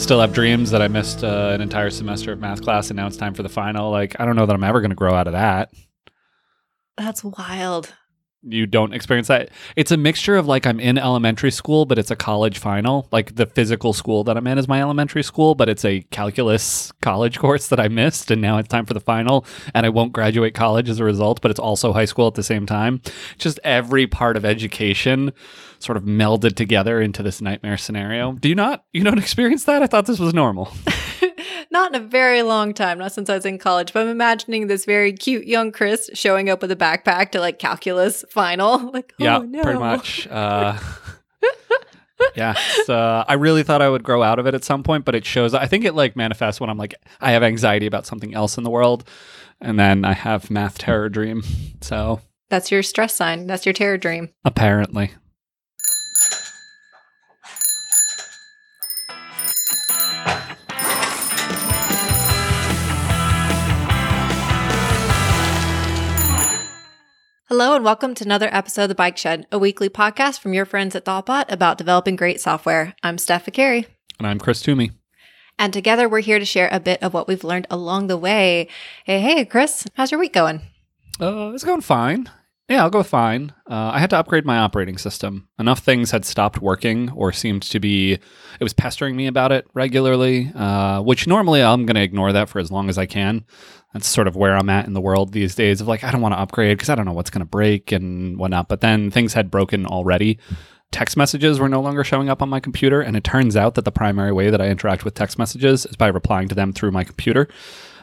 Still have dreams that I missed uh, an entire semester of math class and now it's time for the final. Like, I don't know that I'm ever going to grow out of that. That's wild. You don't experience that. It's a mixture of like I'm in elementary school, but it's a college final. Like the physical school that I'm in is my elementary school, but it's a calculus college course that I missed. And now it's time for the final. And I won't graduate college as a result, but it's also high school at the same time. Just every part of education sort of melded together into this nightmare scenario. Do you not? You don't experience that? I thought this was normal. not in a very long time, not since I was in college, but I'm imagining this very cute young Chris showing up with a backpack to like calculus final. Like, oh yeah, no. pretty much. Uh, yeah, so uh, I really thought I would grow out of it at some point, but it shows. I think it like manifests when I'm like I have anxiety about something else in the world, and then I have math terror dream. So That's your stress sign. That's your terror dream. apparently, Hello and welcome to another episode of The Bike Shed, a weekly podcast from your friends at Thoughtbot about developing great software. I'm Steph Viccari. and I'm Chris Toomey. And together we're here to share a bit of what we've learned along the way. Hey, hey, Chris, how's your week going? Uh, it's going fine. Yeah, I'll go fine. Uh, I had to upgrade my operating system. Enough things had stopped working or seemed to be, it was pestering me about it regularly, uh, which normally I'm going to ignore that for as long as I can. That's sort of where I'm at in the world these days of like, I don't want to upgrade because I don't know what's going to break and whatnot. But then things had broken already. Text messages were no longer showing up on my computer. And it turns out that the primary way that I interact with text messages is by replying to them through my computer.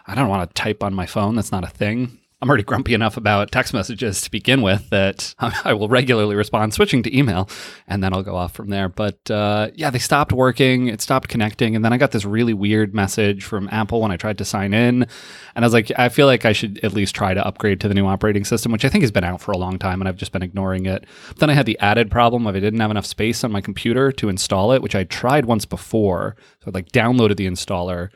I don't want to type on my phone. That's not a thing. I'm already grumpy enough about text messages to begin with that I will regularly respond switching to email and then I'll go off from there. But uh, yeah, they stopped working, it stopped connecting. And then I got this really weird message from Apple when I tried to sign in. And I was like, I feel like I should at least try to upgrade to the new operating system, which I think has been out for a long time and I've just been ignoring it. But then I had the added problem of I didn't have enough space on my computer to install it, which I tried once before. So I like downloaded the installer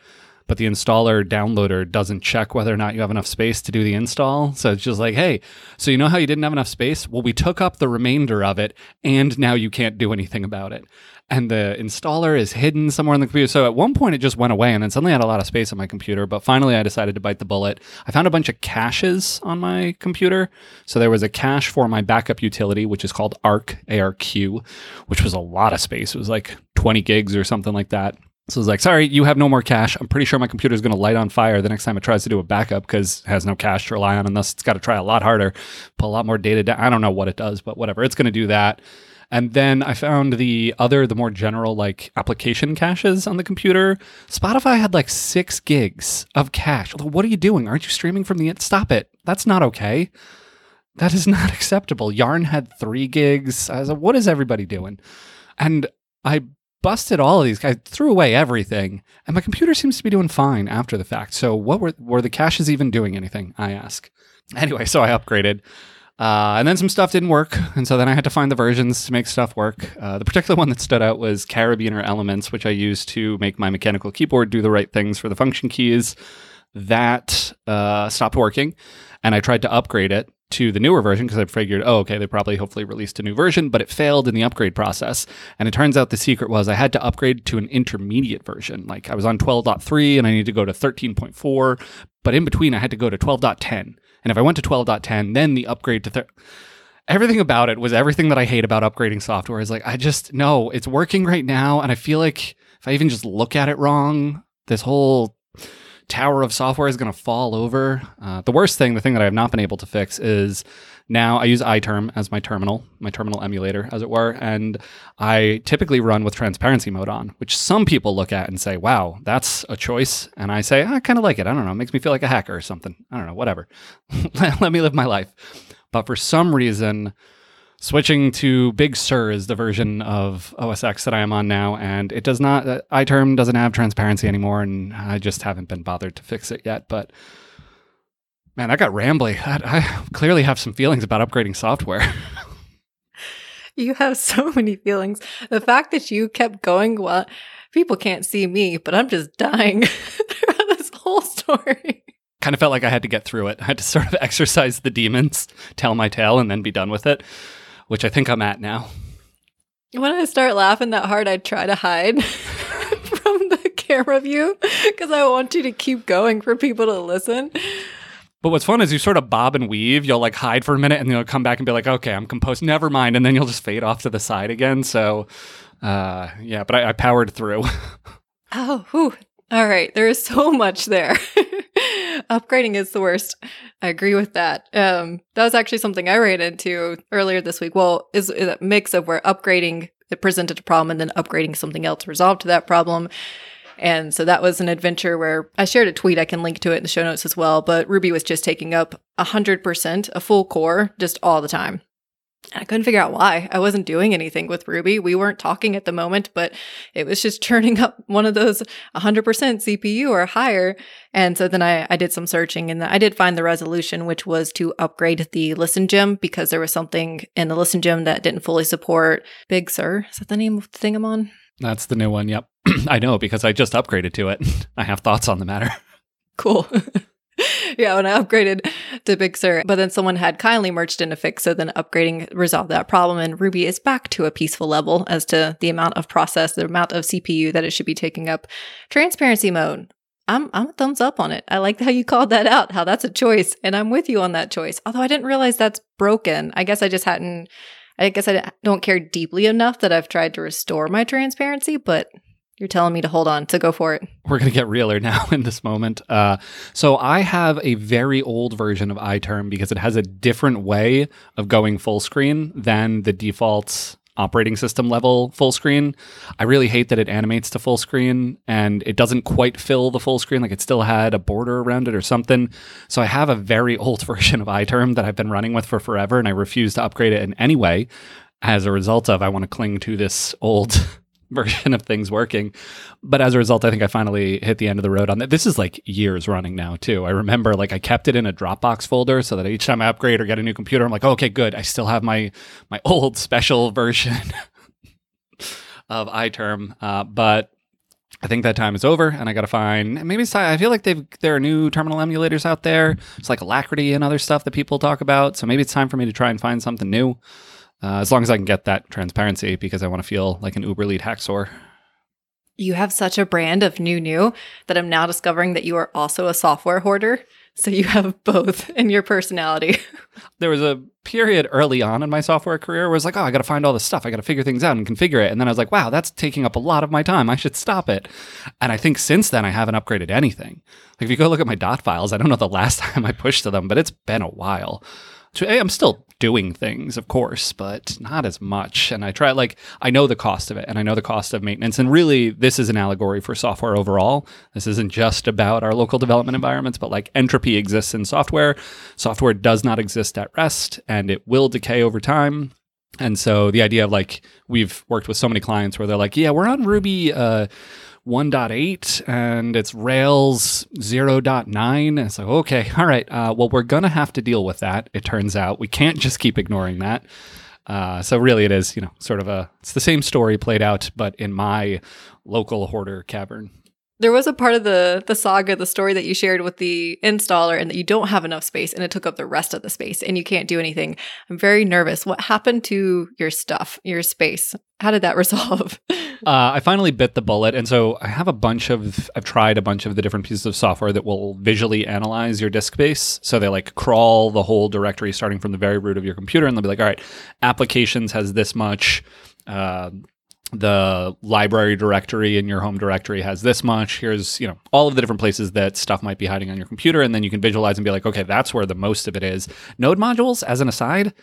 but the installer downloader doesn't check whether or not you have enough space to do the install. So it's just like, hey, so you know how you didn't have enough space? Well, we took up the remainder of it, and now you can't do anything about it. And the installer is hidden somewhere on the computer. So at one point, it just went away, and then suddenly I had a lot of space on my computer. But finally, I decided to bite the bullet. I found a bunch of caches on my computer. So there was a cache for my backup utility, which is called ARC, ARQ, which was a lot of space. It was like 20 gigs or something like that. So it's like, sorry, you have no more cache. I'm pretty sure my computer is going to light on fire the next time it tries to do a backup because it has no cache to rely on, and thus it's got to try a lot harder, put a lot more data down. I don't know what it does, but whatever. It's going to do that. And then I found the other, the more general like application caches on the computer. Spotify had like six gigs of cache. What are you doing? Aren't you streaming from the? Stop it. That's not okay. That is not acceptable. Yarn had three gigs. I was like, what is everybody doing? And I busted all of these guys, threw away everything, and my computer seems to be doing fine after the fact. So, what were were the caches even doing anything? I ask. Anyway, so I upgraded. Uh, and then some stuff didn't work, and so then I had to find the versions to make stuff work. Uh, the particular one that stood out was Karabiner Elements, which I used to make my mechanical keyboard do the right things for the function keys. That uh, stopped working, and I tried to upgrade it to the newer version because I figured, oh, okay, they probably hopefully released a new version, but it failed in the upgrade process. And it turns out the secret was I had to upgrade to an intermediate version. Like I was on 12.3 and I needed to go to 13.4, but in between I had to go to 12.10. And if I went to 12.10, then the upgrade to thir- everything about it was everything that I hate about upgrading software. Is like I just no, it's working right now, and I feel like if I even just look at it wrong, this whole tower of software is going to fall over. Uh, the worst thing, the thing that I have not been able to fix is now I use iTerm as my terminal, my terminal emulator, as it were, and I typically run with transparency mode on, which some people look at and say, wow, that's a choice. And I say, I kind of like it. I don't know. It makes me feel like a hacker or something. I don't know, whatever. Let me live my life. But for some reason, switching to Big Sur is the version of OS X that I am on now, and it does not. Uh, iTerm doesn't have transparency anymore, and I just haven't been bothered to fix it yet. But man, I got rambly. I, I clearly have some feelings about upgrading software. You have so many feelings. The fact that you kept going, well, people can't see me, but I'm just dying throughout this whole story. kind of felt like I had to get through it. I had to sort of exercise the demons, tell my tale, and then be done with it, which I think I'm at now. When I start laughing that hard, I try to hide from the camera view because I want you to keep going for people to listen. But what's fun is you sort of bob and weave. You'll like hide for a minute and then you'll come back and be like, okay, I'm composed. Never mind. And then you'll just fade off to the side again. So, uh, yeah, but I, I powered through. oh, whew. all right. There is so much there. Upgrading is the worst. I agree with that. Um, that was actually something I ran into earlier this week. Well, is, is a mix of where upgrading it presented a problem and then upgrading something else resolved that problem. And so that was an adventure where I shared a tweet. I can link to it in the show notes as well. But Ruby was just taking up 100%, a full core, just all the time. I couldn't figure out why. I wasn't doing anything with Ruby. We weren't talking at the moment, but it was just churning up one of those 100% CPU or higher. And so then I, I did some searching and I did find the resolution, which was to upgrade the Listen Gem because there was something in the Listen Gem that didn't fully support Big Sur. Is that the name of the thing I'm on? That's the new one. Yep. I know because I just upgraded to it. I have thoughts on the matter. Cool. yeah, when I upgraded to Big Sur, but then someone had kindly merged in a fix, so then upgrading resolved that problem, and Ruby is back to a peaceful level as to the amount of process, the amount of CPU that it should be taking up. Transparency mode. I'm I'm a thumbs up on it. I like how you called that out, how that's a choice, and I'm with you on that choice. Although I didn't realize that's broken. I guess I just hadn't. I guess I don't care deeply enough that I've tried to restore my transparency, but you're telling me to hold on, to go for it. We're going to get realer now in this moment. Uh, so I have a very old version of iTerm because it has a different way of going full screen than the default operating system level full screen. I really hate that it animates to full screen and it doesn't quite fill the full screen. Like it still had a border around it or something. So I have a very old version of iTerm that I've been running with for forever and I refuse to upgrade it in any way. As a result of, I want to cling to this old version of things working. But as a result, I think I finally hit the end of the road on that. This is like years running now, too. I remember like I kept it in a Dropbox folder so that each time I upgrade or get a new computer, I'm like, oh, okay, good. I still have my my old special version of iTerm. Uh, but I think that time is over, and I got to find maybe. I feel like they've there are new terminal emulators out there. It's like Alacritty and other stuff that people talk about. So maybe it's time for me to try and find something new. Uh, as long as I can get that transparency because I want to feel like an uber leet haxor. You have such a brand of new new that I'm now discovering that you are also a software hoarder. So you have both in your personality. there was a period early on in my software career where I was like, oh, I got to find all this stuff. I got to figure things out and configure it. And then I was like, wow, that's taking up a lot of my time. I should stop it. And I think since then, I haven't upgraded anything. Like if you go look at my dot files, I don't know the last time I pushed to them, but it's been a while. I'm still doing things, of course, but not as much. And I try, like, I know the cost of it and I know the cost of maintenance. And really, this is an allegory for software overall. This isn't just about our local development environments, but like entropy exists in software. Software does not exist at rest and it will decay over time. And so the idea of like, we've worked with so many clients where they're like, yeah, we're on Ruby. Uh, 1.8 and it's Rails 0.9. It's like, okay, all right. Uh, well, we're going to have to deal with that. It turns out we can't just keep ignoring that. Uh, so really, it is, you know, sort of a, it's the same story played out, but in my local hoarder cavern. There was a part of the the saga, the story that you shared with the installer, and that you don't have enough space, and it took up the rest of the space, and you can't do anything. I'm very nervous. What happened to your stuff, your space? How did that resolve? Uh, I finally bit the bullet, and so I have a bunch of. I've tried a bunch of the different pieces of software that will visually analyze your disk space. So they like crawl the whole directory starting from the very root of your computer, and they'll be like, "All right, applications has this much." Uh, the library directory in your home directory has this much. Here's, you know, all of the different places that stuff might be hiding on your computer. And then you can visualize and be like, okay, that's where the most of it is. Node modules, as an aside,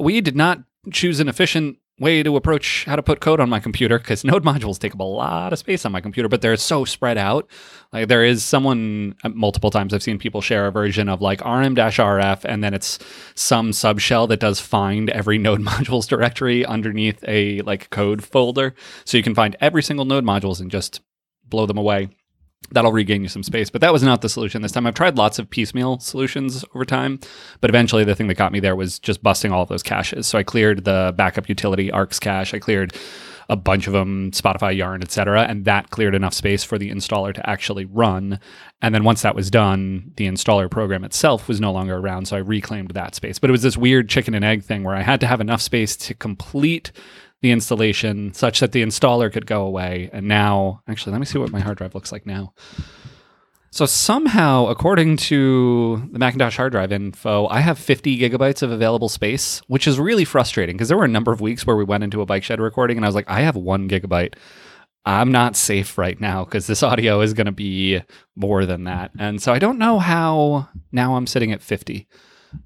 we did not choose an efficient way to approach how to put code on my computer because node modules take up a lot of space on my computer but they're so spread out. Like there is someone uh, multiple times i've seen people share a version of like rm-rf and then it's some subshell that does find every node modules directory underneath a like code folder. So you can find every single node modules and just blow them away that'll regain you some space. But that was not the solution this time. I've tried lots of piecemeal solutions over time, but eventually the thing that got me there was just busting all of those caches. So I cleared the backup utility Arq's cache. I cleared a bunch of them, Spotify, Yarn, etc., and that cleared enough space for the installer to actually run. And then once that was done, the installer program itself was no longer around, so I reclaimed that space. But it was this weird chicken and egg thing where I had to have enough space to complete the installation such that the installer could go away. And now, actually, let me see what my hard drive looks like now. So somehow, according to the Macintosh hard drive info, I have 50 gigabytes of available space, which is really frustrating because there were a number of weeks where we went into a bike shed recording and I was like, I have one gigabyte. I'm not safe right now because this audio is going to be more than that. And so I don't know how now I'm sitting at 50.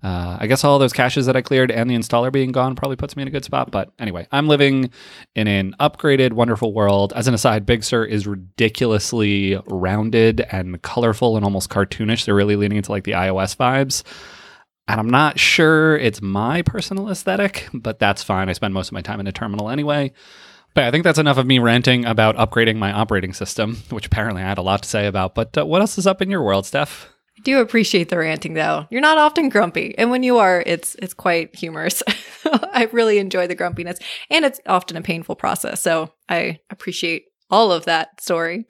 Uh, I guess all those caches that I cleared and the installer being gone probably puts me in a good spot. But anyway, I'm living in an upgraded, wonderful world. As an aside, Big Sur is ridiculously rounded and colorful and almost cartoonish. They're really leaning into like the iOS vibes. And I'm not sure it's my personal aesthetic, but that's fine. I spend most of my time in a terminal anyway. But I think that's enough of me ranting about upgrading my operating system, which apparently I had a lot to say about. But uh, what else is up in your world, Steph? Do appreciate the ranting though. You're not often grumpy, and when you are, it's it's quite humorous. I really enjoy the grumpiness, and it's often a painful process. So I appreciate all of that story.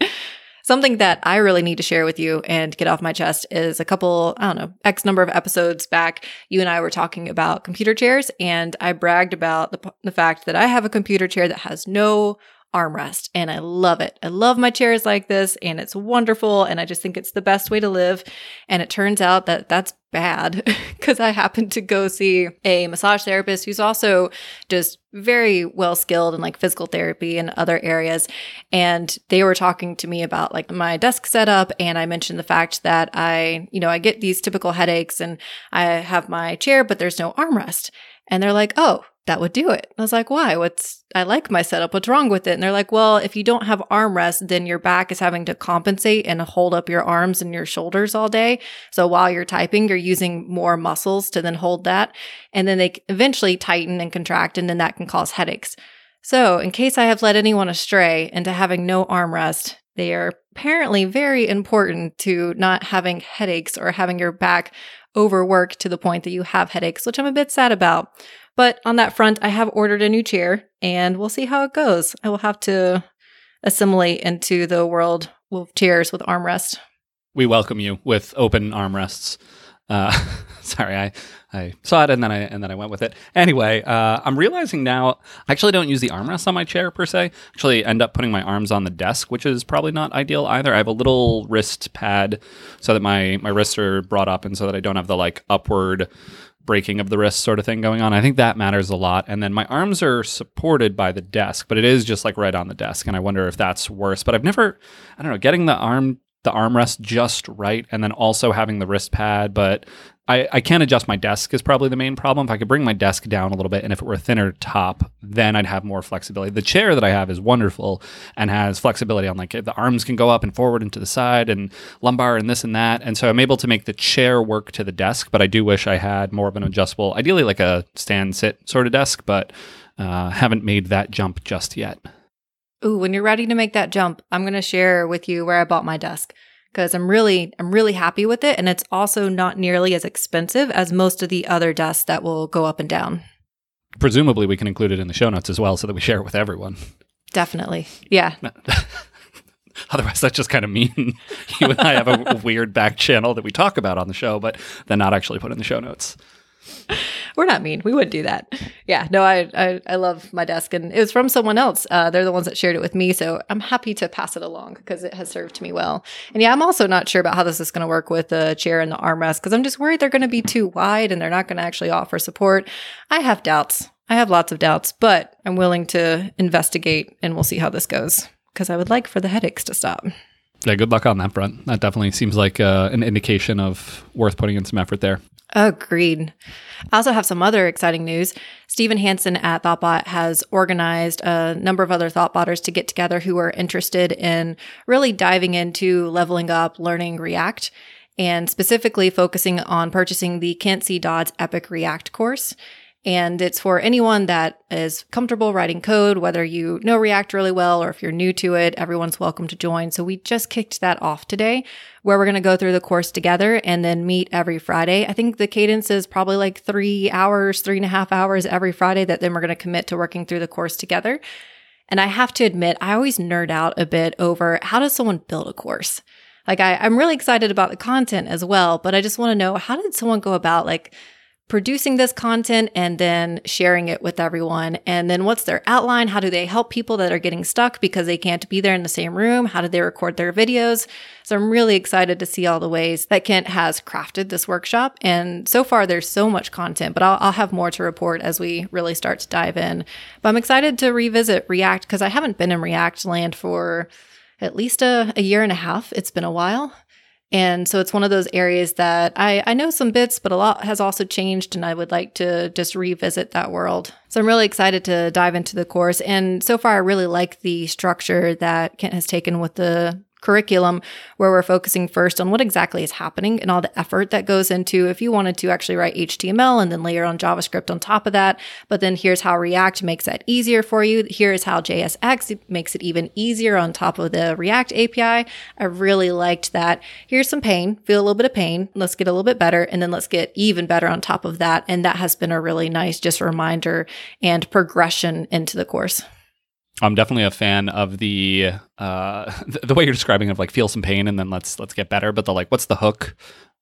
Something that I really need to share with you and get off my chest is a couple, I don't know, X number of episodes back, you and I were talking about computer chairs, and I bragged about the, the fact that I have a computer chair that has no armrest and I love it. I love my chairs like this and it's wonderful and I just think it's the best way to live. And it turns out that that's bad because I happened to go see a massage therapist who's also just very well skilled in like physical therapy and other areas. And they were talking to me about like my desk setup. And I mentioned the fact that I, you know, I get these typical headaches and I have my chair, but there's no armrest. And they're like, oh, that would do it. I was like, why? What's, I like my setup. What's wrong with it? And they're like, well, if you don't have armrest, then your back is having to compensate and hold up your arms and your shoulders all day. So while you're typing, you're using more muscles to then hold that. And then they eventually tighten and contract, and then that can cause headaches. So, in case I have led anyone astray into having no armrest, they are apparently very important to not having headaches or having your back overworked to the point that you have headaches, which I'm a bit sad about. But on that front, I have ordered a new chair and we'll see how it goes. I will have to assimilate into the world of chairs with armrest. We welcome you with open armrests. Uh, sorry, I, I saw it and then I and then I went with it. Anyway, uh, I'm realizing now I actually don't use the armrest on my chair per se. Actually, end up putting my arms on the desk, which is probably not ideal either. I have a little wrist pad so that my my wrists are brought up and so that I don't have the like upward breaking of the wrist sort of thing going on. I think that matters a lot. And then my arms are supported by the desk, but it is just like right on the desk. And I wonder if that's worse. But I've never, I don't know, getting the arm the armrest just right and then also having the wrist pad but I, I can't adjust my desk is probably the main problem. If I could bring my desk down a little bit and if it were a thinner top, then I'd have more flexibility. The chair that I have is wonderful and has flexibility on like the arms can go up and forward and to the side and lumbar and this and that. And so I'm able to make the chair work to the desk, but I do wish I had more of an adjustable, ideally like a stand sit sort of desk, but uh, haven't made that jump just yet. Ooh, when you're ready to make that jump, I'm going to share with you where I bought my desk because I'm really I'm really happy with it and it's also not nearly as expensive as most of the other desks that will go up and down. Presumably we can include it in the show notes as well so that we share it with everyone. Definitely. Yeah. Otherwise, that's just kind of mean. you and I have a weird back channel that we talk about on the show, but then not actually put in the show notes. We're not mean. We wouldn't do that. Yeah. No, I, I, I love my desk, and it was from someone else. Uh, they're the ones that shared it with me, so I'm happy to pass it along because it has served me well. And yeah, I'm also not sure about how this is going to work with the chair and the armrest because I'm just worried they're going to be too wide and they're not going to actually offer support. I have doubts. I have lots of doubts, but I'm willing to investigate, and we'll see how this goes because I would like for the headaches to stop. Yeah, good luck on that front. That definitely seems like uh, an indication of worth putting in some effort there. Agreed. I also have some other exciting news. Stephen Hansen at Thoughtbot has organized a number of other Thoughtbotters to get together who are interested in really diving into leveling up, learning React, and specifically focusing on purchasing the Kent C. Dodds Epic React course. And it's for anyone that is comfortable writing code, whether you know React really well or if you're new to it, everyone's welcome to join. So we just kicked that off today where we're going to go through the course together and then meet every Friday. I think the cadence is probably like three hours, three and a half hours every Friday that then we're going to commit to working through the course together. And I have to admit, I always nerd out a bit over how does someone build a course? Like I, I'm really excited about the content as well, but I just want to know how did someone go about like producing this content and then sharing it with everyone. And then what's their outline? How do they help people that are getting stuck because they can't be there in the same room? How do they record their videos? So I'm really excited to see all the ways that Kent has crafted this workshop. And so far, there's so much content, but I'll, I'll have more to report as we really start to dive in. But I'm excited to revisit React because I haven't been in React land for at least a, a year and a half. It's been a while. And so it's one of those areas that I, I know some bits, but a lot has also changed, and I would like to just revisit that world. So I'm really excited to dive into the course. And so far, I really like the structure that Kent has taken with the curriculum where we're focusing first on what exactly is happening and all the effort that goes into if you wanted to actually write HTML and then layer on JavaScript on top of that. But then here's how React makes that easier for you. Here's how JSX makes it even easier on top of the React API. I really liked that. Here's some pain, feel a little bit of pain. Let's get a little bit better. And then let's get even better on top of that. And that has been a really nice just reminder and progression into the course. I'm definitely a fan of the uh, the way you're describing of like feel some pain and then let's let's get better. But the like, what's the hook?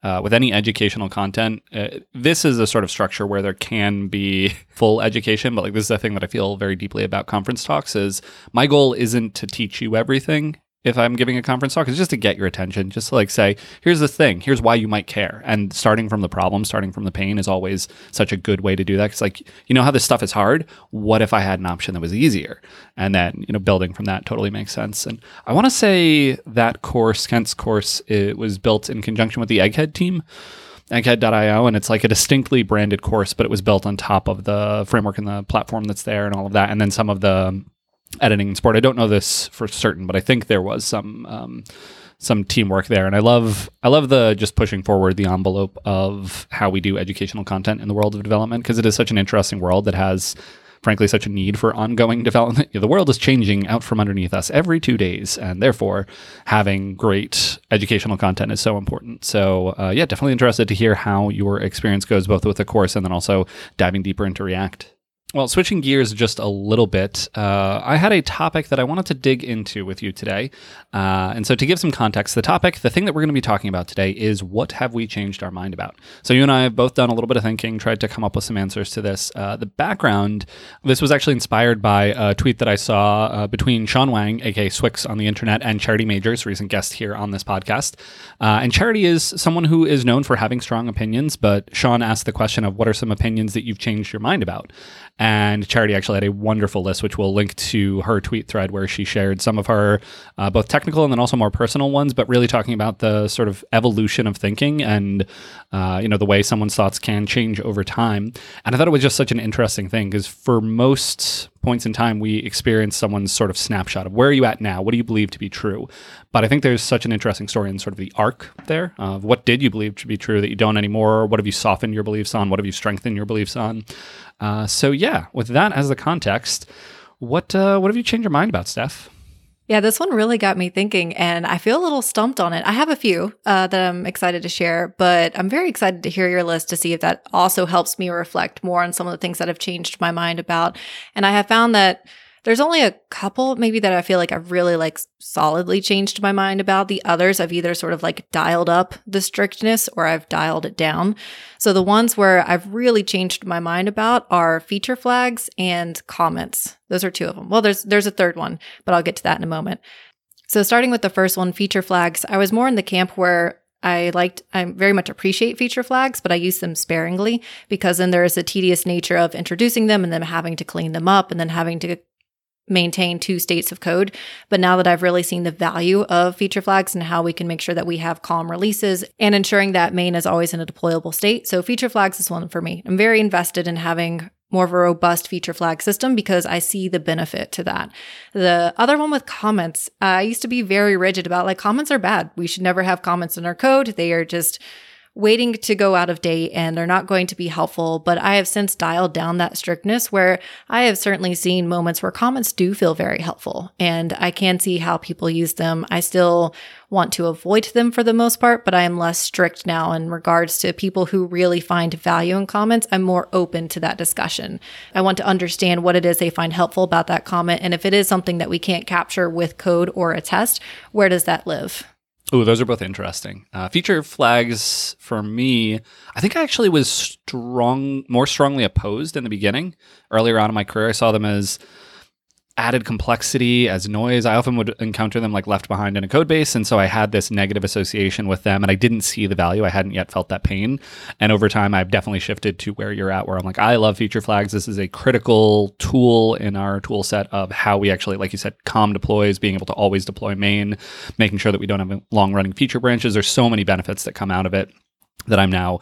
Uh, with any educational content, uh, this is a sort of structure where there can be full education, but like this is a thing that I feel very deeply about conference talks. Is my goal isn't to teach you everything if I'm giving a conference talk is just to get your attention, just to like say, here's the thing, here's why you might care. And starting from the problem, starting from the pain is always such a good way to do that. Cause like, you know how this stuff is hard? What if I had an option that was easier? And then, you know, building from that totally makes sense. And I want to say that course, Kent's course, it was built in conjunction with the Egghead team egghead.io and it's like a distinctly branded course but it was built on top of the framework and the platform that's there and all of that and then some of the editing sport. I don't know this for certain, but I think there was some um, some teamwork there, and I love I love the just pushing forward the envelope of how we do educational content in the world of development because it is such an interesting world that has. Frankly, such a need for ongoing development. the world is changing out from underneath us every two days, and therefore, having great educational content is so important. So, uh, yeah, definitely interested to hear how your experience goes, both with the course and then also diving deeper into React. Well, switching gears just a little bit, uh, I had a topic that I wanted to dig into with you today. Uh, and so, to give some context, the topic, the thing that we're going to be talking about today is what have we changed our mind about? So, you and I have both done a little bit of thinking, tried to come up with some answers to this. Uh, the background, this was actually inspired by a tweet that I saw uh, between Shawn Wang, aka swyx on the internet, and Charity Majors, recent guest here on this podcast. Uh, and Charity is someone who is known for having strong opinions, but Shawn asked the question of what are some opinions that you've changed your mind about? And Charity actually had a wonderful list, which we'll link to her tweet thread where she shared some of her uh, both technical and then also more personal ones, but really talking about the sort of evolution of thinking and uh, you know the way someone's thoughts can change over time. And I thought it was just such an interesting thing because for most points in time we experience someone's sort of snapshot of where are you at now? What do you believe to be true? But i think there's such an interesting story in sort of the arc there of what did you believe to be true that you don't anymore? What have you softened your beliefs on? What have you strengthened your beliefs on uh, so yeah, with that as the context, what uh, what have you changed your mind about, Steph? Yeah, this one really got me thinking, and I feel a little stumped on it. I have a few uh, that I'm excited to share, but I'm very excited to hear your list to see if that also helps me reflect more on some of the things that have changed my mind about. And I have found that there's only a couple maybe that I feel like I've really like solidly changed my mind about. The others I've either sort of like dialed up the strictness or I've dialed it down. So the ones where I've really changed my mind about are feature flags and comments. Those are two of them. Well, there's there's a third one, but I'll get to that in a moment. So starting with the first one, feature flags, I was more in the camp where I liked, I very much appreciate feature flags, but I use them sparingly because then there is a tedious nature of introducing them and then having to clean them up and then having to maintain two states of code. But now that I've really seen the value of feature flags and how we can make sure that we have calm releases and ensuring that main is always in a deployable state. So feature flags is one for me. I'm very invested in having more of a robust feature flag system because I see the benefit to that. The other one with comments, I used to be very rigid about like comments are bad. We should never have comments in our code. They are just waiting to go out of date and they're not going to be helpful. But I have since dialed down that strictness where I have certainly seen moments where comments do feel very helpful and I can see how people use them. I still want to avoid them for the most part, but I am less strict now in regards to people who really find value in comments. I'm more open to that discussion. I want to understand what it is they find helpful about that comment. And if it is something that we can't capture with code or a test, where does that live? Oh, those are both interesting. Uh, feature flags for me, I think I actually was strong, more strongly opposed in the beginning. Earlier on in my career, I saw them as added complexity as noise. I often would encounter them like left behind in a code base. And so I had this negative association with them and I didn't see the value. I hadn't yet felt that pain. And over time, I've definitely shifted to where you're at, where I'm like, I love feature flags. This is a critical tool in our tool set of how we actually, like you said, calm deploys, being able to always deploy main, making sure that we don't have long running feature branches. There's so many benefits that come out of it that I'm now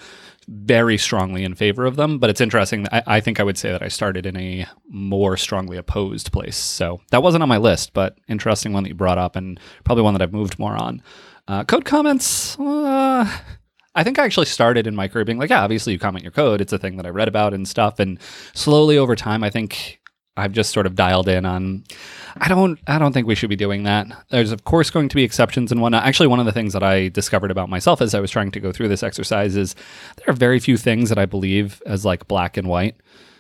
very strongly in favor of them. But it's interesting. I, I, think I would say that I started in a more strongly opposed place. So that wasn't on my list, but interesting one that you brought up, and probably one that I've moved more on. Uh, code comments. Uh, I think I actually started in my career being like, yeah, obviously you comment your code. It's a thing that I read about and stuff. And slowly over time, I think I've just sort of dialed in on I don't I don't think we should be doing that. There's of course going to be exceptions and whatnot. Actually, one of the things that I discovered about myself as I was trying to go through this exercise is there are very few things that I believe as like black and white.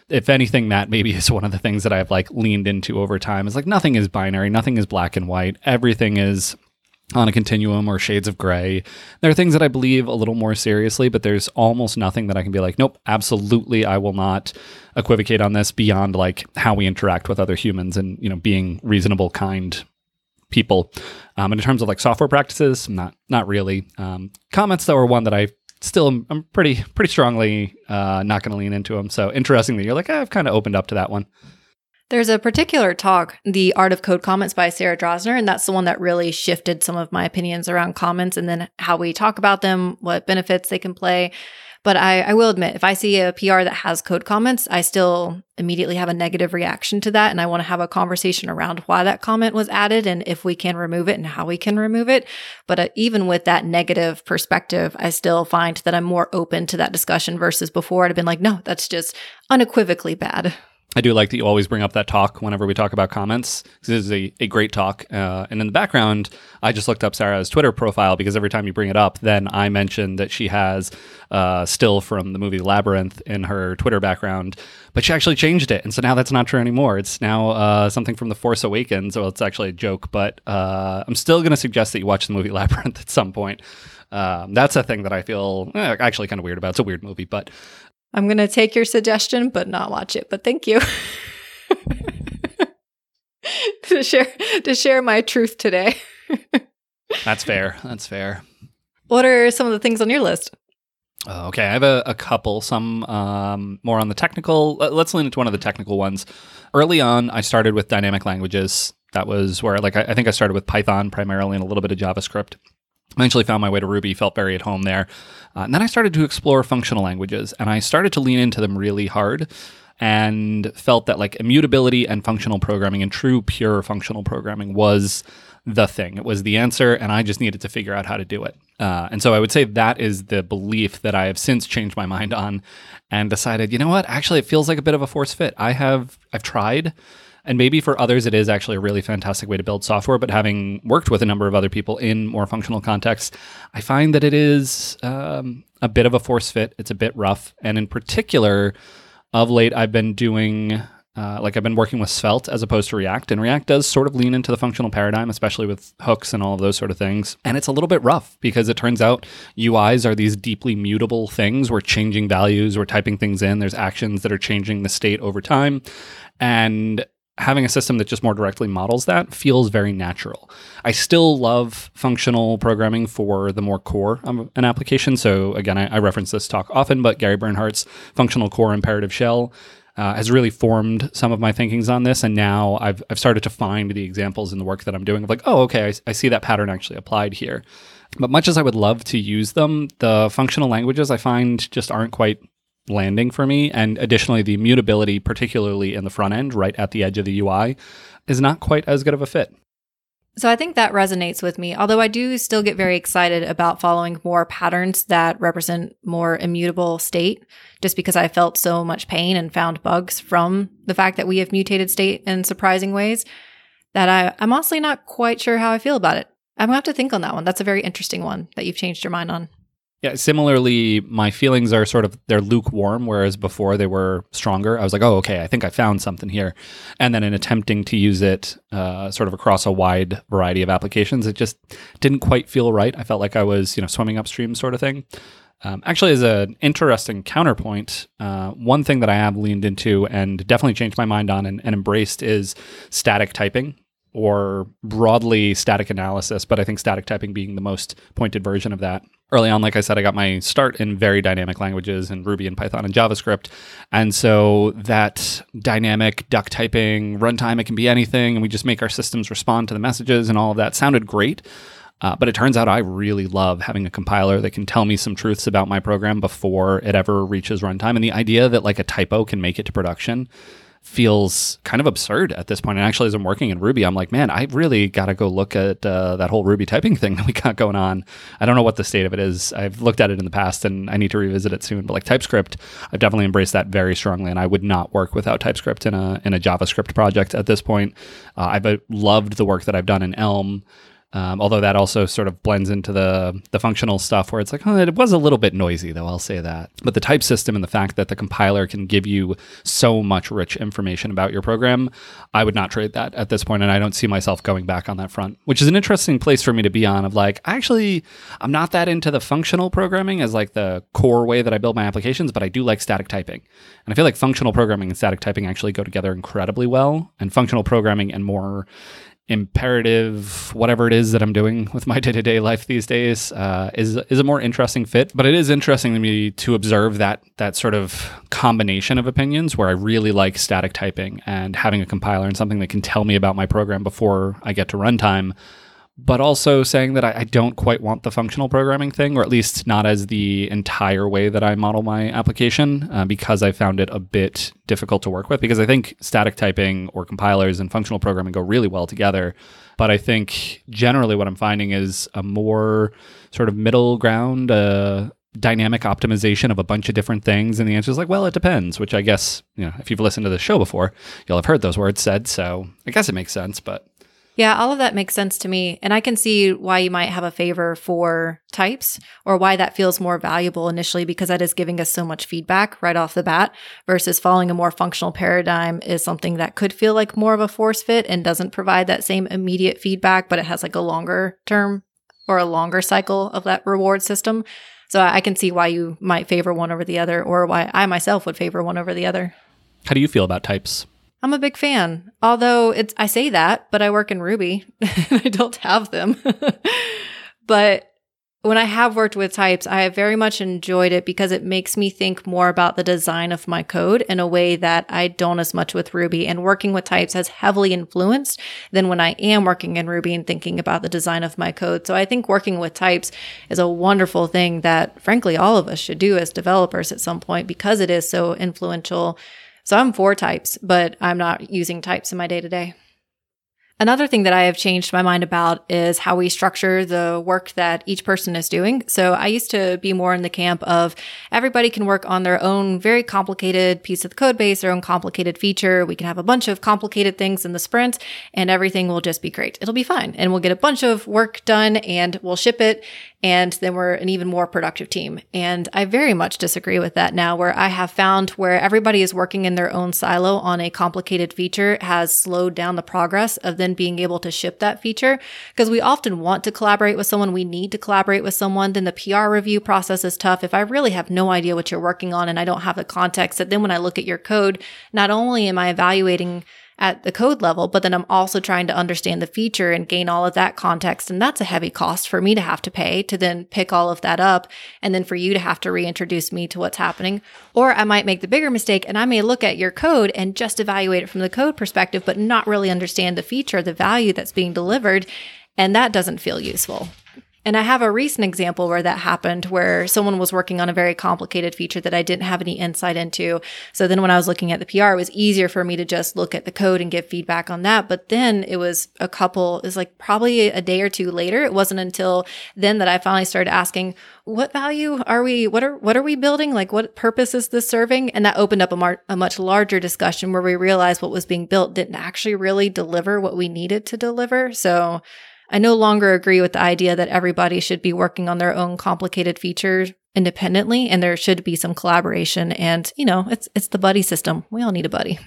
If anything, that maybe is one of the things that I've like leaned into over time. Is like nothing is binary, nothing is black and white. Everything is on a continuum or shades of gray. There are things that I believe a little more seriously, but there's almost nothing that I can be like, nope, absolutely, I will not equivocate on this beyond like how we interact with other humans and you know being reasonable, kind people. Um, and in terms of like software practices, not not really. Um, comments though are one that I still am, I'm pretty pretty strongly uh, not going to lean into them. So interesting that you're like, I've kind of opened up to that one. There's a particular talk, The Art of Code Comments by Sarah Drasner, and that's the one that really shifted some of my opinions around comments and then how we talk about them, what benefits they can play. But I, I, will admit, if I see a PR that has code comments, I still immediately have a negative reaction to that. And I want to have a conversation around why that comment was added and if we can remove it and how we can remove it. But uh, even with that negative perspective, I still find that I'm more open to that discussion versus before I'd have been like, no, that's just unequivocally bad. I do like that you always bring up that talk whenever we talk about comments. This is a, a great talk. Uh, and in the background, I just looked up Sarah's Twitter profile because every time you bring it up, then I mention that she has uh, still from the movie Labyrinth in her Twitter background, but she actually changed it. And so now that's not true anymore. It's now uh, something from The Force Awakens. Well, it's actually a joke, but uh, I'm still going to suggest that you watch the movie Labyrinth at some point. Um, that's a thing that I feel eh, actually kind of weird about. It's a weird movie, but I'm going to take your suggestion, but not watch it. But thank you to share to share my truth today. That's fair. That's fair. What are some of the things on your list? Uh, okay, I have a, a couple. Some um, more on the technical. Let's lean into one of the technical ones. Early on, I started with dynamic languages. That was where, like, I, I think I started with Python primarily and a little bit of JavaScript. Eventually found my way to Ruby, felt very at home there. Uh, and then I started to explore functional languages and I started to lean into them really hard and felt that like immutability and functional programming and true pure functional programming was the thing. It was the answer, and I just needed to figure out how to do it. Uh, and so I would say that is the belief that I have since changed my mind on and decided, you know what? Actually, it feels like a bit of a force fit. I have I've tried and maybe for others, it is actually a really fantastic way to build software. But having worked with a number of other people in more functional contexts, I find that it is um, a bit of a force fit. It's a bit rough. And in particular, of late, I've been doing. Uh, like I've been working with Svelte as opposed to React, and React does sort of lean into the functional paradigm, especially with hooks and all of those sort of things. And it's a little bit rough because it turns out UIs are these deeply mutable things. We're changing values, we're typing things in, there's actions that are changing the state over time. And having a system that just more directly models that feels very natural. I still love functional programming for the more core of an application. So again, I, I reference this talk often, but Gary Bernhardt's functional core imperative shell uh, has really formed some of my thinkings on this. And now I've, I've started to find the examples in the work that I'm doing of like, oh, okay, I, I see that pattern actually applied here. But much as I would love to use them, the functional languages I find just aren't quite landing for me. And additionally, the mutability, particularly in the front end, right at the edge of the UI, is not quite as good of a fit. So I think that resonates with me, although I do still get very excited about following more patterns that represent more immutable state, just because I felt so much pain and found bugs from the fact that we have mutated state in surprising ways that I, I'm honestly not quite sure how I feel about it. I'm gonna have to think on that one. That's a very interesting one that you've changed your mind on. Yeah, similarly, my feelings are sort of they're lukewarm, whereas before they were stronger. I was like, oh, okay, I think I found something here. And then in attempting to use it uh, sort of across a wide variety of applications, it just didn't quite feel right. I felt like I was, you know, swimming upstream sort of thing. Um, actually, as an interesting counterpoint, uh, one thing that I have leaned into and definitely changed my mind on and, and embraced is static typing or broadly static analysis, but I think static typing being the most pointed version of that. Early on, like I said, I got my start in very dynamic languages in Ruby and Python and JavaScript. And so that dynamic duck typing runtime, it can be anything, and we just make our systems respond to the messages and all of that sounded great. Uh, but it turns out I really love having a compiler that can tell me some truths about my program before it ever reaches runtime. And the idea that like a typo can make it to production feels kind of absurd at this point. And actually, as I'm working in Ruby, I'm like, man, I really got to go look at uh, that whole Ruby typing thing that we got going on. I don't know what the state of it is. I've looked at it in the past and I need to revisit it soon. But like TypeScript, I've definitely embraced that very strongly. And I would not work without TypeScript in a, in a JavaScript project at this point. Uh, I've uh, loved the work that I've done in Elm. Um, although that also sort of blends into the the functional stuff where it's like, oh, it was a little bit noisy, though I'll say that. But the type system and the fact that the compiler can give you so much rich information about your program, I would not trade that at this point, and I don't see myself going back on that front. Which is an interesting place for me to be on. Of like, actually, I'm not that into the functional programming as like the core way that I build my applications, but I do like static typing, and I feel like functional programming and static typing actually go together incredibly well. And functional programming and more imperative whatever it is that I'm doing with my day-to-day life these days uh, is is a more interesting fit. But it is interesting to me to observe that that sort of combination of opinions where I really like static typing and having a compiler and something that can tell me about my program before I get to runtime but also saying that I, I, don't quite want the functional programming thing, or at least not as the entire way that I model my application, uh, because I found it a bit difficult to work with. Because I think static typing or compilers and functional programming go really well together. But I think generally what I'm finding is a more sort of middle ground, uh, dynamic optimization of a bunch of different things. And the answer is like, well, it depends, which I guess, you know, if you've listened to the show before, you'll have heard those words said. So I guess it makes sense, but yeah, all of that makes sense to me. And I can see why you might have a favor for types or why that feels more valuable initially because that is giving us so much feedback right off the bat versus following a more functional paradigm is something that could feel like more of a force fit and doesn't provide that same immediate feedback, but it has like a longer term or a longer cycle of that reward system. So I can see why you might favor one over the other or why I myself would favor one over the other. How do you feel about types? I'm a big fan. Although it's I say that, but I work in Ruby and I don't have them. but when I have worked with types, I have very much enjoyed it because it makes me think more about the design of my code in a way that I don't as much with Ruby. And working with types has heavily influenced than when I am working in Ruby and thinking about the design of my code. So I think working with types is a wonderful thing that frankly all of us should do as developers at some point because it is so influential so I'm for types, but I'm not using types in my day to day. Another thing that I have changed my mind about is how we structure the work that each person is doing. So I used to be more in the camp of everybody can work on their own very complicated piece of the code base, their own complicated feature. We can have a bunch of complicated things in the sprint and everything will just be great. It'll be fine. And we'll get a bunch of work done and we'll ship it and then we're an even more productive team. And I very much disagree with that now, where I have found where everybody is working in their own silo on a complicated feature has slowed down the progress of then being able to ship that feature. Because we often want to collaborate with someone, we need to collaborate with someone. Then the PR review process is tough. If I really have no idea what you're working on and I don't have the context, that then when I look at your code, not only am I evaluating at the code level, but then I'm also trying to understand the feature and gain all of that context. And that's a heavy cost for me to have to pay to then pick all of that up. And then for you to have to reintroduce me to what's happening. Or I might make the bigger mistake and I may look at your code and just evaluate it from the code perspective, but not really understand the feature, the value that's being delivered. And that doesn't feel useful. And I have a recent example where that happened where someone was working on a very complicated feature that I didn't have any insight into. So then when I was looking at the PR, it was easier for me to just look at the code and give feedback on that. But then it was a couple, was like probably a day or two later. It wasn't until then that I finally started asking, what value are we, what are, what are we building? Like what purpose is this serving? And that opened up a, mar- a much larger discussion where we realized what was being built didn't actually really deliver what we needed to deliver. So I no longer agree with the idea that everybody should be working on their own complicated features independently and there should be some collaboration and you know it's it's the buddy system. We all need a buddy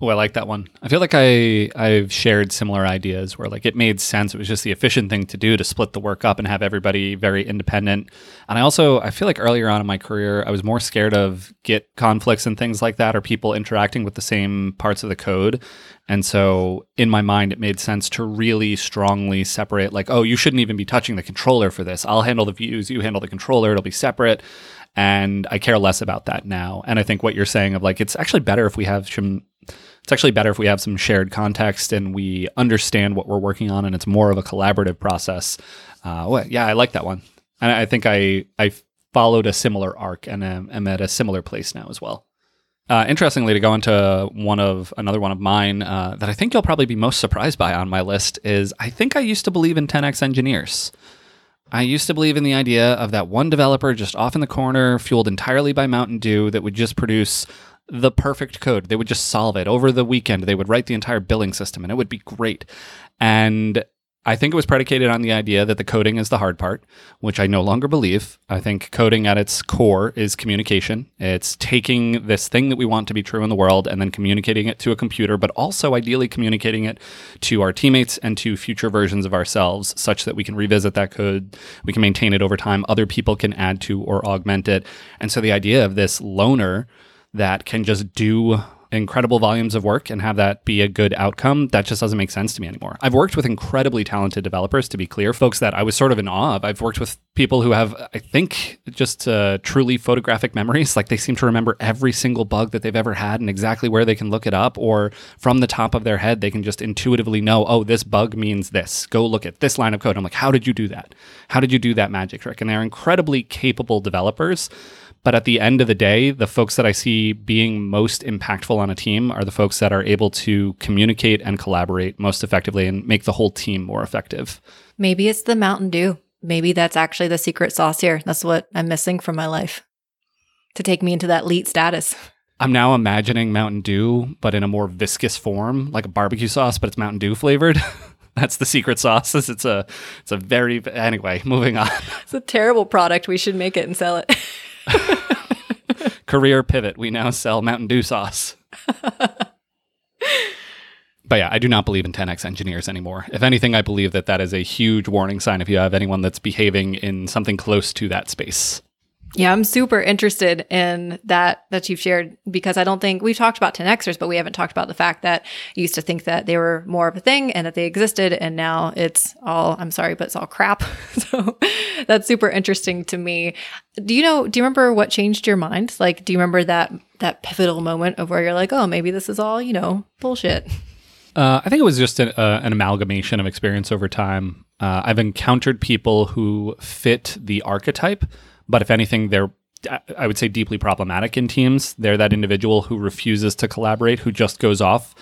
Oh, I like that one. I feel like I I've shared similar ideas where like it made sense. It was just the efficient thing to do to split the work up and have everybody very independent. And I also I feel like earlier on in my career I was more scared of Git conflicts and things like that or people interacting with the same parts of the code. And so in my mind it made sense to really strongly separate like oh you shouldn't even be touching the controller for this. I'll handle the views, you handle the controller, it'll be separate and I care less about that now. And I think what you're saying of like it's actually better if we have some it's actually better if we have some shared context and we understand what we're working on and it's more of a collaborative process. Uh, well, yeah, I like that one. And I think I I followed a similar arc and am, am at a similar place now as well. Uh, interestingly, to go into one of another one of mine uh, that I think you'll probably be most surprised by on my list is I think I used to believe in 10x engineers. I used to believe in the idea of that one developer just off in the corner, fueled entirely by Mountain Dew, that would just produce the perfect code. They would just solve it over the weekend. They would write the entire billing system and it would be great. And I think it was predicated on the idea that the coding is the hard part, which I no longer believe. I think coding at its core is communication. It's taking this thing that we want to be true in the world and then communicating it to a computer, but also ideally communicating it to our teammates and to future versions of ourselves such that we can revisit that code, we can maintain it over time, other people can add to or augment it. And so the idea of this loner that can just do incredible volumes of work and have that be a good outcome, that just doesn't make sense to me anymore. I've worked with incredibly talented developers, to be clear, folks that I was sort of in awe of. I've worked with people who have, I think, just uh, truly photographic memories. Like they seem to remember every single bug that they've ever had and exactly where they can look it up, or from the top of their head, they can just intuitively know, oh, this bug means this. Go look at this line of code. I'm like, how did you do that? How did you do that magic trick? And they're incredibly capable developers but at the end of the day, the folks that I see being most impactful on a team are the folks that are able to communicate and collaborate most effectively and make the whole team more effective. Maybe it's the Mountain Dew. Maybe that's actually the secret sauce here. That's what I'm missing from my life to take me into that elite status. I'm now imagining Mountain Dew, but in a more viscous form, like a barbecue sauce, but it's Mountain Dew flavored. That's the secret sauce. It's a it's a very anyway. Moving on. It's a terrible product. We should make it and sell it. Career pivot. We now sell Mountain Dew sauce. but yeah, I do not believe in 10x engineers anymore. If anything, I believe that that is a huge warning sign if you have anyone that's behaving in something close to that space. Yeah, I'm super interested in that that you've shared because I don't think we've talked about 10xers, but we haven't talked about the fact that you used to think that they were more of a thing and that they existed, and now it's all I'm sorry, but it's all crap. so that's super interesting to me. Do you know? Do you remember what changed your mind? Like, do you remember that that pivotal moment of where you're like, oh, maybe this is all you know bullshit? Uh, I think it was just an, uh, an amalgamation of experience over time. Uh, I've encountered people who fit the archetype but if anything, they're I would say deeply problematic in teams. They're that individual who refuses to collaborate, who just goes off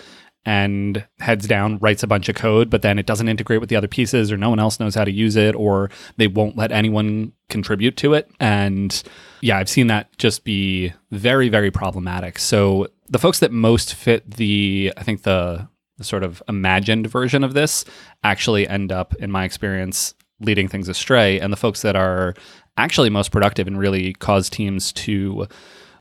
and heads down, writes a bunch of code, but then it doesn't integrate with the other pieces, or no one else knows how to use it, or they won't let anyone contribute to it. And yeah, I've seen that just be very, very problematic. So the folks that most fit the, I think the, the sort of imagined version of this actually end up, in my experience, leading things astray. And the folks that are actually most productive and really cause teams to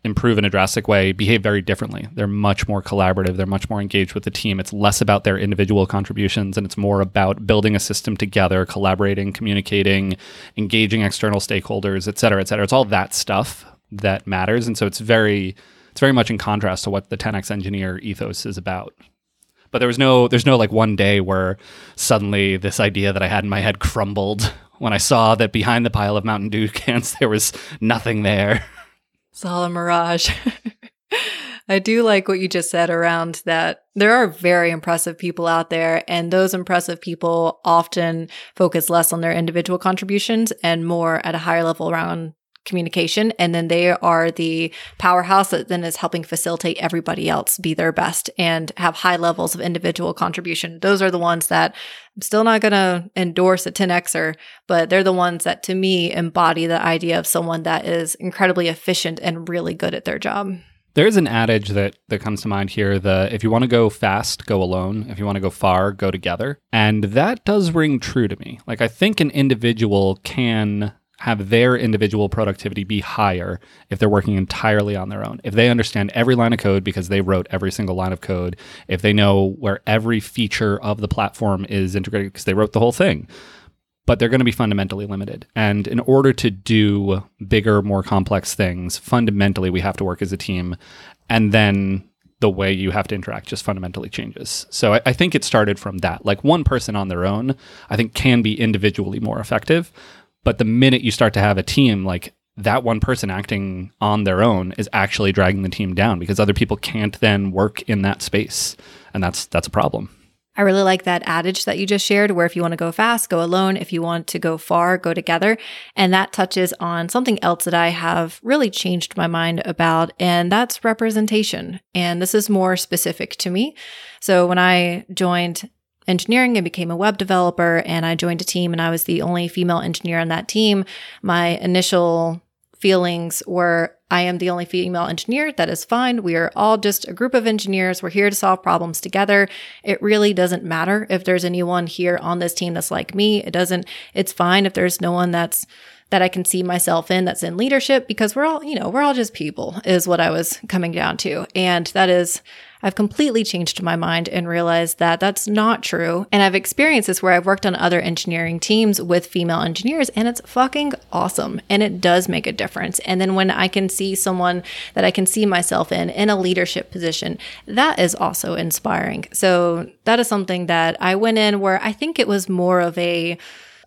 improve in a drastic way behave very differently. They're much more collaborative, they're much more engaged with the team. It's less about their individual contributions and it's more about building a system together, collaborating, communicating, engaging external stakeholders, et cetera, et cetera. It's all that stuff that matters. And so it's very it's very much in contrast to what the 10x engineer ethos is about. But there was no there's no like one day where suddenly this idea that I had in my head crumbled when I saw that behind the pile of Mountain Dew cans there was nothing there. It's all a mirage. I do like what you just said around that there are very impressive people out there, and those impressive people often focus less on their individual contributions and more at a higher level around communication. And then they are the powerhouse that then is helping facilitate everybody else be their best and have high levels of individual contribution. Those are the ones that I'm still not going to endorse a 10Xer, but they're the ones that to me embody the idea of someone that is incredibly efficient and really good at their job. There is an adage that that comes to mind here: the if you want to go fast, go alone. If you want to go far, go together. And that does ring true to me. Like I think an individual can have their individual productivity be higher if they're working entirely on their own. If they understand every line of code because they wrote every single line of code, if they know where every feature of the platform is integrated because they wrote the whole thing, but they're going to be fundamentally limited. And in order to do bigger, more complex things, fundamentally, we have to work as a team. And then the way you have to interact just fundamentally changes. So I, I, think it started from that. Like one person on their own, I think can be individually more effective. But the minute you start to have a team, like that one person acting on their own is actually dragging the team down because other people can't then work in that space. And that's that's a problem. I really like that adage that you just shared, where if you want to go fast, go alone. If you want to go far, go together. And that touches on something else that I have really changed my mind about, and that's representation. And this is more specific to me. So when I joined engineering and became a web developer and I joined a team and I was the only female engineer on that team, my initial feelings were I am the only female engineer. That is fine. We are all just a group of engineers. We're here to solve problems together. It really doesn't matter if there's anyone here on this team that's like me. It doesn't, it's fine if there's no one that's that I can see myself in that's in leadership because we're all, you know, we're all just people is what I was coming down to. And that is I've completely changed my mind and realized that that's not true. And I've experienced this where I've worked on other engineering teams with female engineers and it's fucking awesome. And it does make a difference. And then when I can see someone that I can see myself in, in a leadership position, that is also inspiring. So that is something that I went in where I think it was more of a,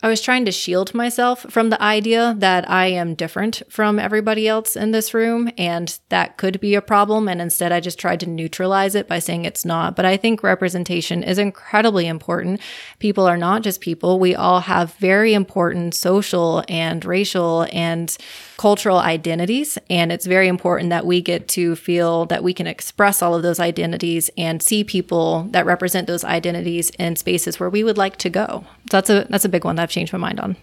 I was trying to shield myself from the idea that I am different from everybody else in this room, and that could be a problem. And instead, I just tried to neutralize it by saying it's not. But I think representation is incredibly important. People are not just people, we all have very important social and racial and cultural identities. And it's very important that we get to feel that we can express all of those identities and see people that represent those identities in spaces where we would like to go. So that's a that's a big one that I've changed my mind on.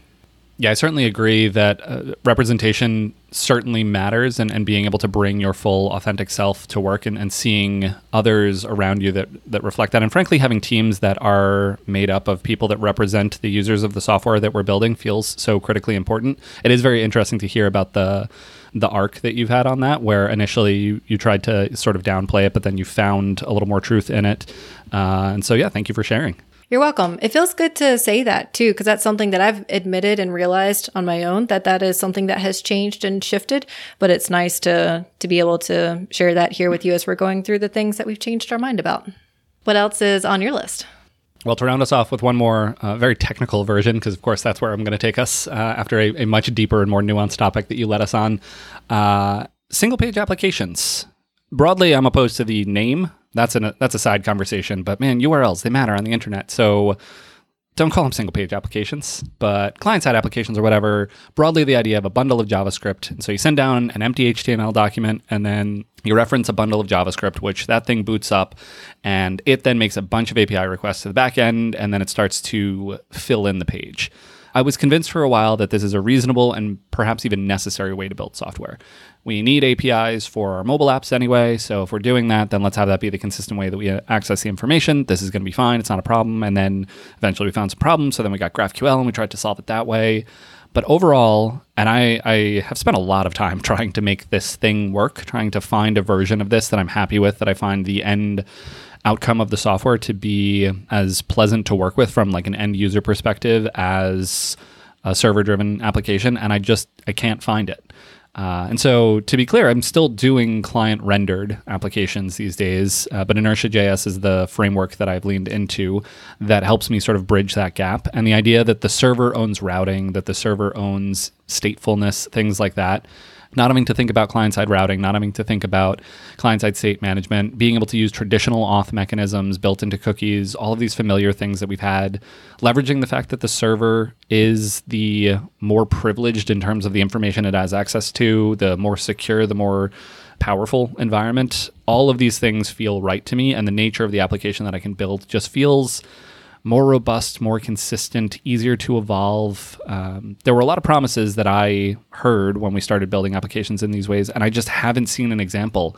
Yeah, I certainly agree that uh, representation certainly matters and, and being able to bring your full authentic self to work and, and seeing others around you that, that reflect that. And frankly, having teams that are made up of people that represent the users of the software that we're building feels so critically important. It is very interesting to hear about the the arc that you've had on that, where initially you, you tried to sort of downplay it, but then you found a little more truth in it. Uh, and so, yeah, thank you for sharing. You're welcome. It feels good to say that too, because that's something that I've admitted and realized on my own that that is something that has changed and shifted. But it's nice to to be able to share that here with you as we're going through the things that we've changed our mind about. What else is on your list? Well, to round us off with one more uh, very technical version, because of course that's where I'm going to take us uh, after a, a, much deeper and more nuanced topic that you led us on. Uh, single page applications. Broadly, I'm opposed to the name that's a that's a side conversation. But man, URLs they matter on the internet. So don't call them single page applications, but client side applications or whatever. Broadly, the idea of a bundle of JavaScript. And so you send down an empty HTML document and then you reference a bundle of JavaScript, which that thing boots up and it then makes a bunch of API requests to the back end and then it starts to fill in the page. I was convinced for a while that this is a reasonable and perhaps even necessary way to build software. We need APIs for our mobile apps anyway, so if we're doing that, then let's have that be the consistent way that we uh, access the information. This is going to be fine, it's not a problem. And then eventually we found some problems, so then we got GraphQL and we tried to solve it that way. But overall, and I, I have spent a lot of time trying to make this thing work, trying to find a version of this that I'm happy with, that I find the end outcome of the software to be as pleasant to work with from like an end user perspective as a server driven application and i just i can't find it uh, and so to be clear i'm still doing client rendered applications these days uh, but inertia.js is the framework that i've leaned into that helps me sort of bridge that gap. And the idea that the server owns routing that the server owns statefulness things like that not having to think about client side routing, not having to think about client side state management, being able to use traditional auth mechanisms built into cookies, all of these familiar things that we've had, leveraging the fact that the server is the more privileged in terms of the information it has access to, the more secure, the more powerful environment. All of these things feel right to me, and the nature of the application that I can build just feels more robust, more consistent, easier to evolve. Um, there were a lot of promises that I heard when we started building applications in these ways, and I just haven't seen an example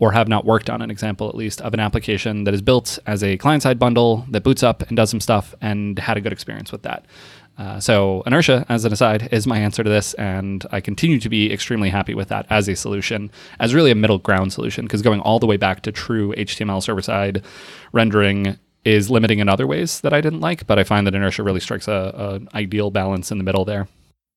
or have not worked on an example at least of an application that is built as a client side bundle that boots up and does some stuff and had a good experience with that. Uh, so inertia, as an aside, is my answer to this, and I continue to be extremely happy with that as a solution, as really a middle ground solution, because going all the way back to true HTML server side rendering is limiting in other ways that I didn't like, but I find that inertia really strikes a, a ideal balance in the middle there.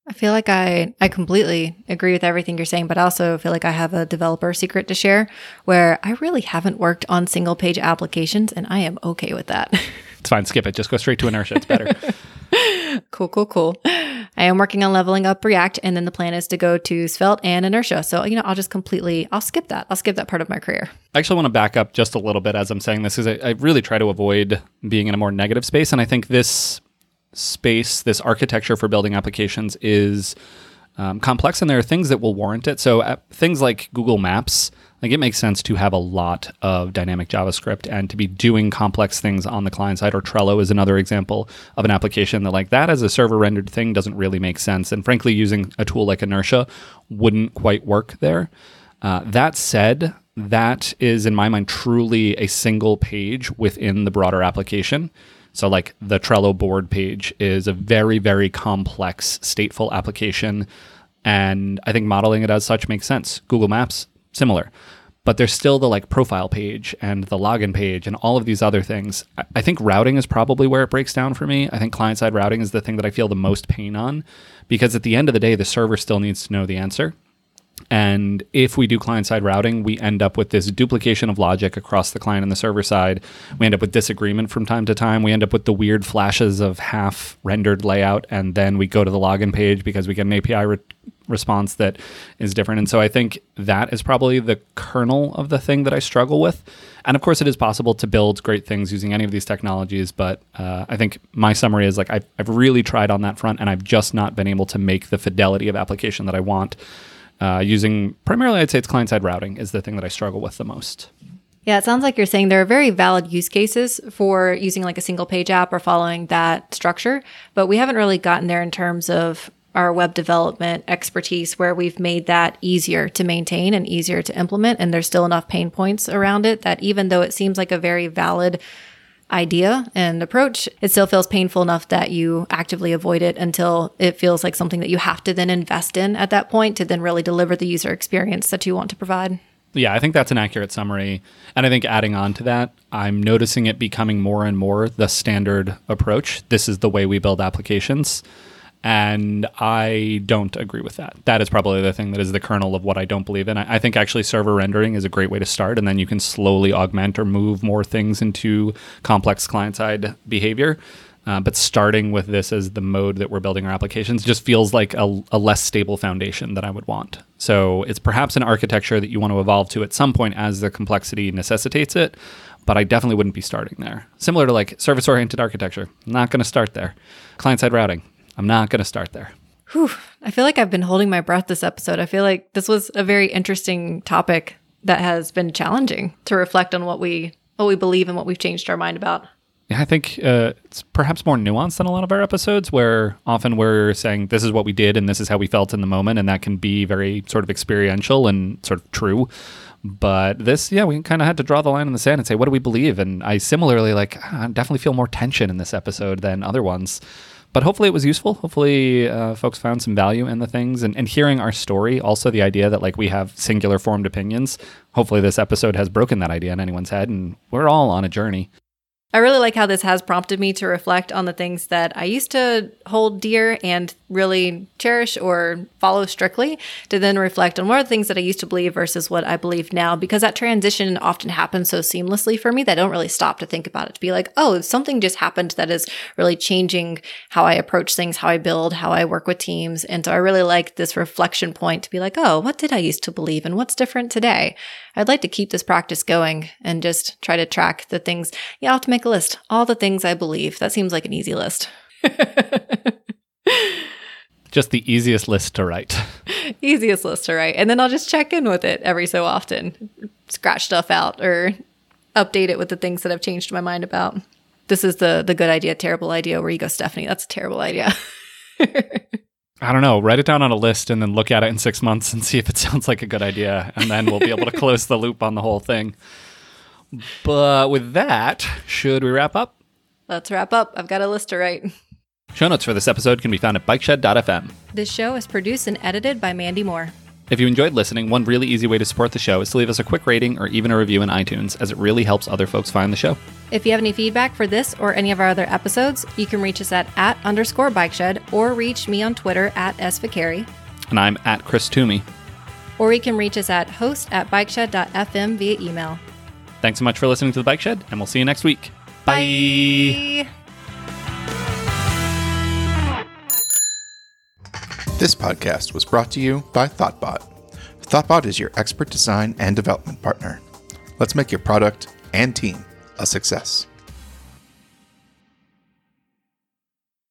I feel like I, I completely agree with everything you're saying, but I also feel like I have a developer secret to share where I really haven't worked on single page applications and I am okay with that. It's fine, skip it. Just go straight to inertia. It's better. cool, cool, cool. I am working on leveling up React and then the plan is to go to Svelte and inertia. So, you know, I'll just completely, I'll skip that. I'll skip that part of my career. I actually want to back up just a little bit as I'm saying this because I, I really try to avoid being in a more negative space. And I think this space, this architecture for building applications is um, complex, and there are things that will warrant it. So uh, things like Google Maps, like it makes sense to have a lot of dynamic JavaScript and to be doing complex things on the client side. Or Trello is another example of an application that, like that, as a server rendered thing, doesn't really make sense. And frankly, using a tool like Inertia wouldn't quite work there. Uh, that said, that is in my mind truly a single page within the broader application. So, like the Trello board page is a very, very complex, stateful application. And I think modeling it as such makes sense. Google Maps, similar. But there's still the like profile page and the login page and all of these other things. I think routing is probably where it breaks down for me. I think client side routing is the thing that I feel the most pain on because at the end of the day, the server still needs to know the answer. And if we do client side routing, we end up with this duplication of logic across the client and the server side. We end up with disagreement from time to time. We end up with the weird flashes of half rendered layout. And then we go to the login page because we get an API re- response that is different. And so I think that is probably the kernel of the thing that I struggle with. And of course, it is possible to build great things using any of these technologies. But uh, I think my summary is like I've, I've really tried on that front and I've just not been able to make the fidelity of application that I want uh, using primarily, I'd say it's client side routing is the thing that I struggle with the most. Yeah, it sounds like you're saying there are very valid use cases for using like a single page app or following that structure, but we haven't really gotten there in terms of our web development expertise where we've made that easier to maintain and easier to implement. And there's still enough pain points around it that even though it seems like a very valid idea and approach, it still feels painful enough that you actively avoid it until it feels like something that you have to then invest in at that point to then really deliver the user experience that you want to provide. Yeah, I think that's an accurate summary. And I think adding on to that, I'm noticing it becoming more and more the standard approach. This is the way we build applications. And I don't agree with that. That is probably the thing that is the kernel of what I don't believe in. I, I, think actually server rendering is a great way to start, and then you can slowly augment or move more things into complex client side behavior. Uh, but starting with this as the mode that we're building our applications just feels like a, a, less stable foundation than I would want. So it's perhaps an architecture that you want to evolve to at some point as the complexity necessitates it. But I definitely wouldn't be starting there. Similar to like service oriented architecture, not going to start there. Client side routing, I'm not going to start there. Whew. I feel like I've been holding my breath this episode. I feel like this was a very interesting topic that has been challenging to reflect on what we what we believe and what we've changed our mind about. Yeah, I think uh, it's perhaps more nuanced than a lot of our episodes, where often we're saying this is what we did and this is how we felt in the moment, and that can be very sort of experiential and sort of true. But this, yeah, we kind of had to draw the line in the sand and say, what do we believe? And I similarly like I definitely feel more tension in this episode than other ones but hopefully it was useful. Hopefully uh, folks found some value in the things and, and hearing our story. Also, the idea that like we have singular formed opinions. Hopefully, this episode has broken that idea in anyone's head, and we're all on a journey. I really like how this has prompted me to reflect on the things that I used to hold dear and really cherish or follow strictly, to then reflect on what are the things that I used to believe versus what I believe now, because that transition often happens so seamlessly for me that I don't really stop to think about it, to be like, oh, something just happened that is really changing how I approach things, how I build, how I work with teams. And so I really like this reflection point to be like, oh, what did I used to believe and what's different today? I'd like to keep this practice going and just try to track the things. Yeah, I'll have to make a list. All the things I believe. That seems like an easy list. just the easiest list to write. easiest list to write. And then I'll just check in with it every so often, scratch stuff out or update it with the things that I've changed my mind about. This is the the good idea, terrible idea where you go, Stephanie, that's a terrible idea. I don't know, write it down on a list and then look at it in six months and see if it sounds like a good idea. And then we'll be able to close the loop on the whole thing. But with that, should we wrap up? Let's wrap up. I've got a list to write. Show notes for this episode can be found at bikeshed.fm. This show is produced and edited by Mandy Moore. If you enjoyed listening, one really easy way to support the show is to leave us a quick rating or even a review in iTunes, as it really helps other folks find the show. If you have any feedback for this or any of our other episodes, you can reach us at at underscore bike shed or reach me on Twitter at sviccari. And I'm at Chris Toomey. Or you can reach us at host at bikeshed.fm via email. Thanks so much for listening to The Bike Shed, and we'll see you next week. Bye. This podcast was brought to you by Thoughtbot. Thoughtbot is your expert design and development partner. Let's make your product and team a success.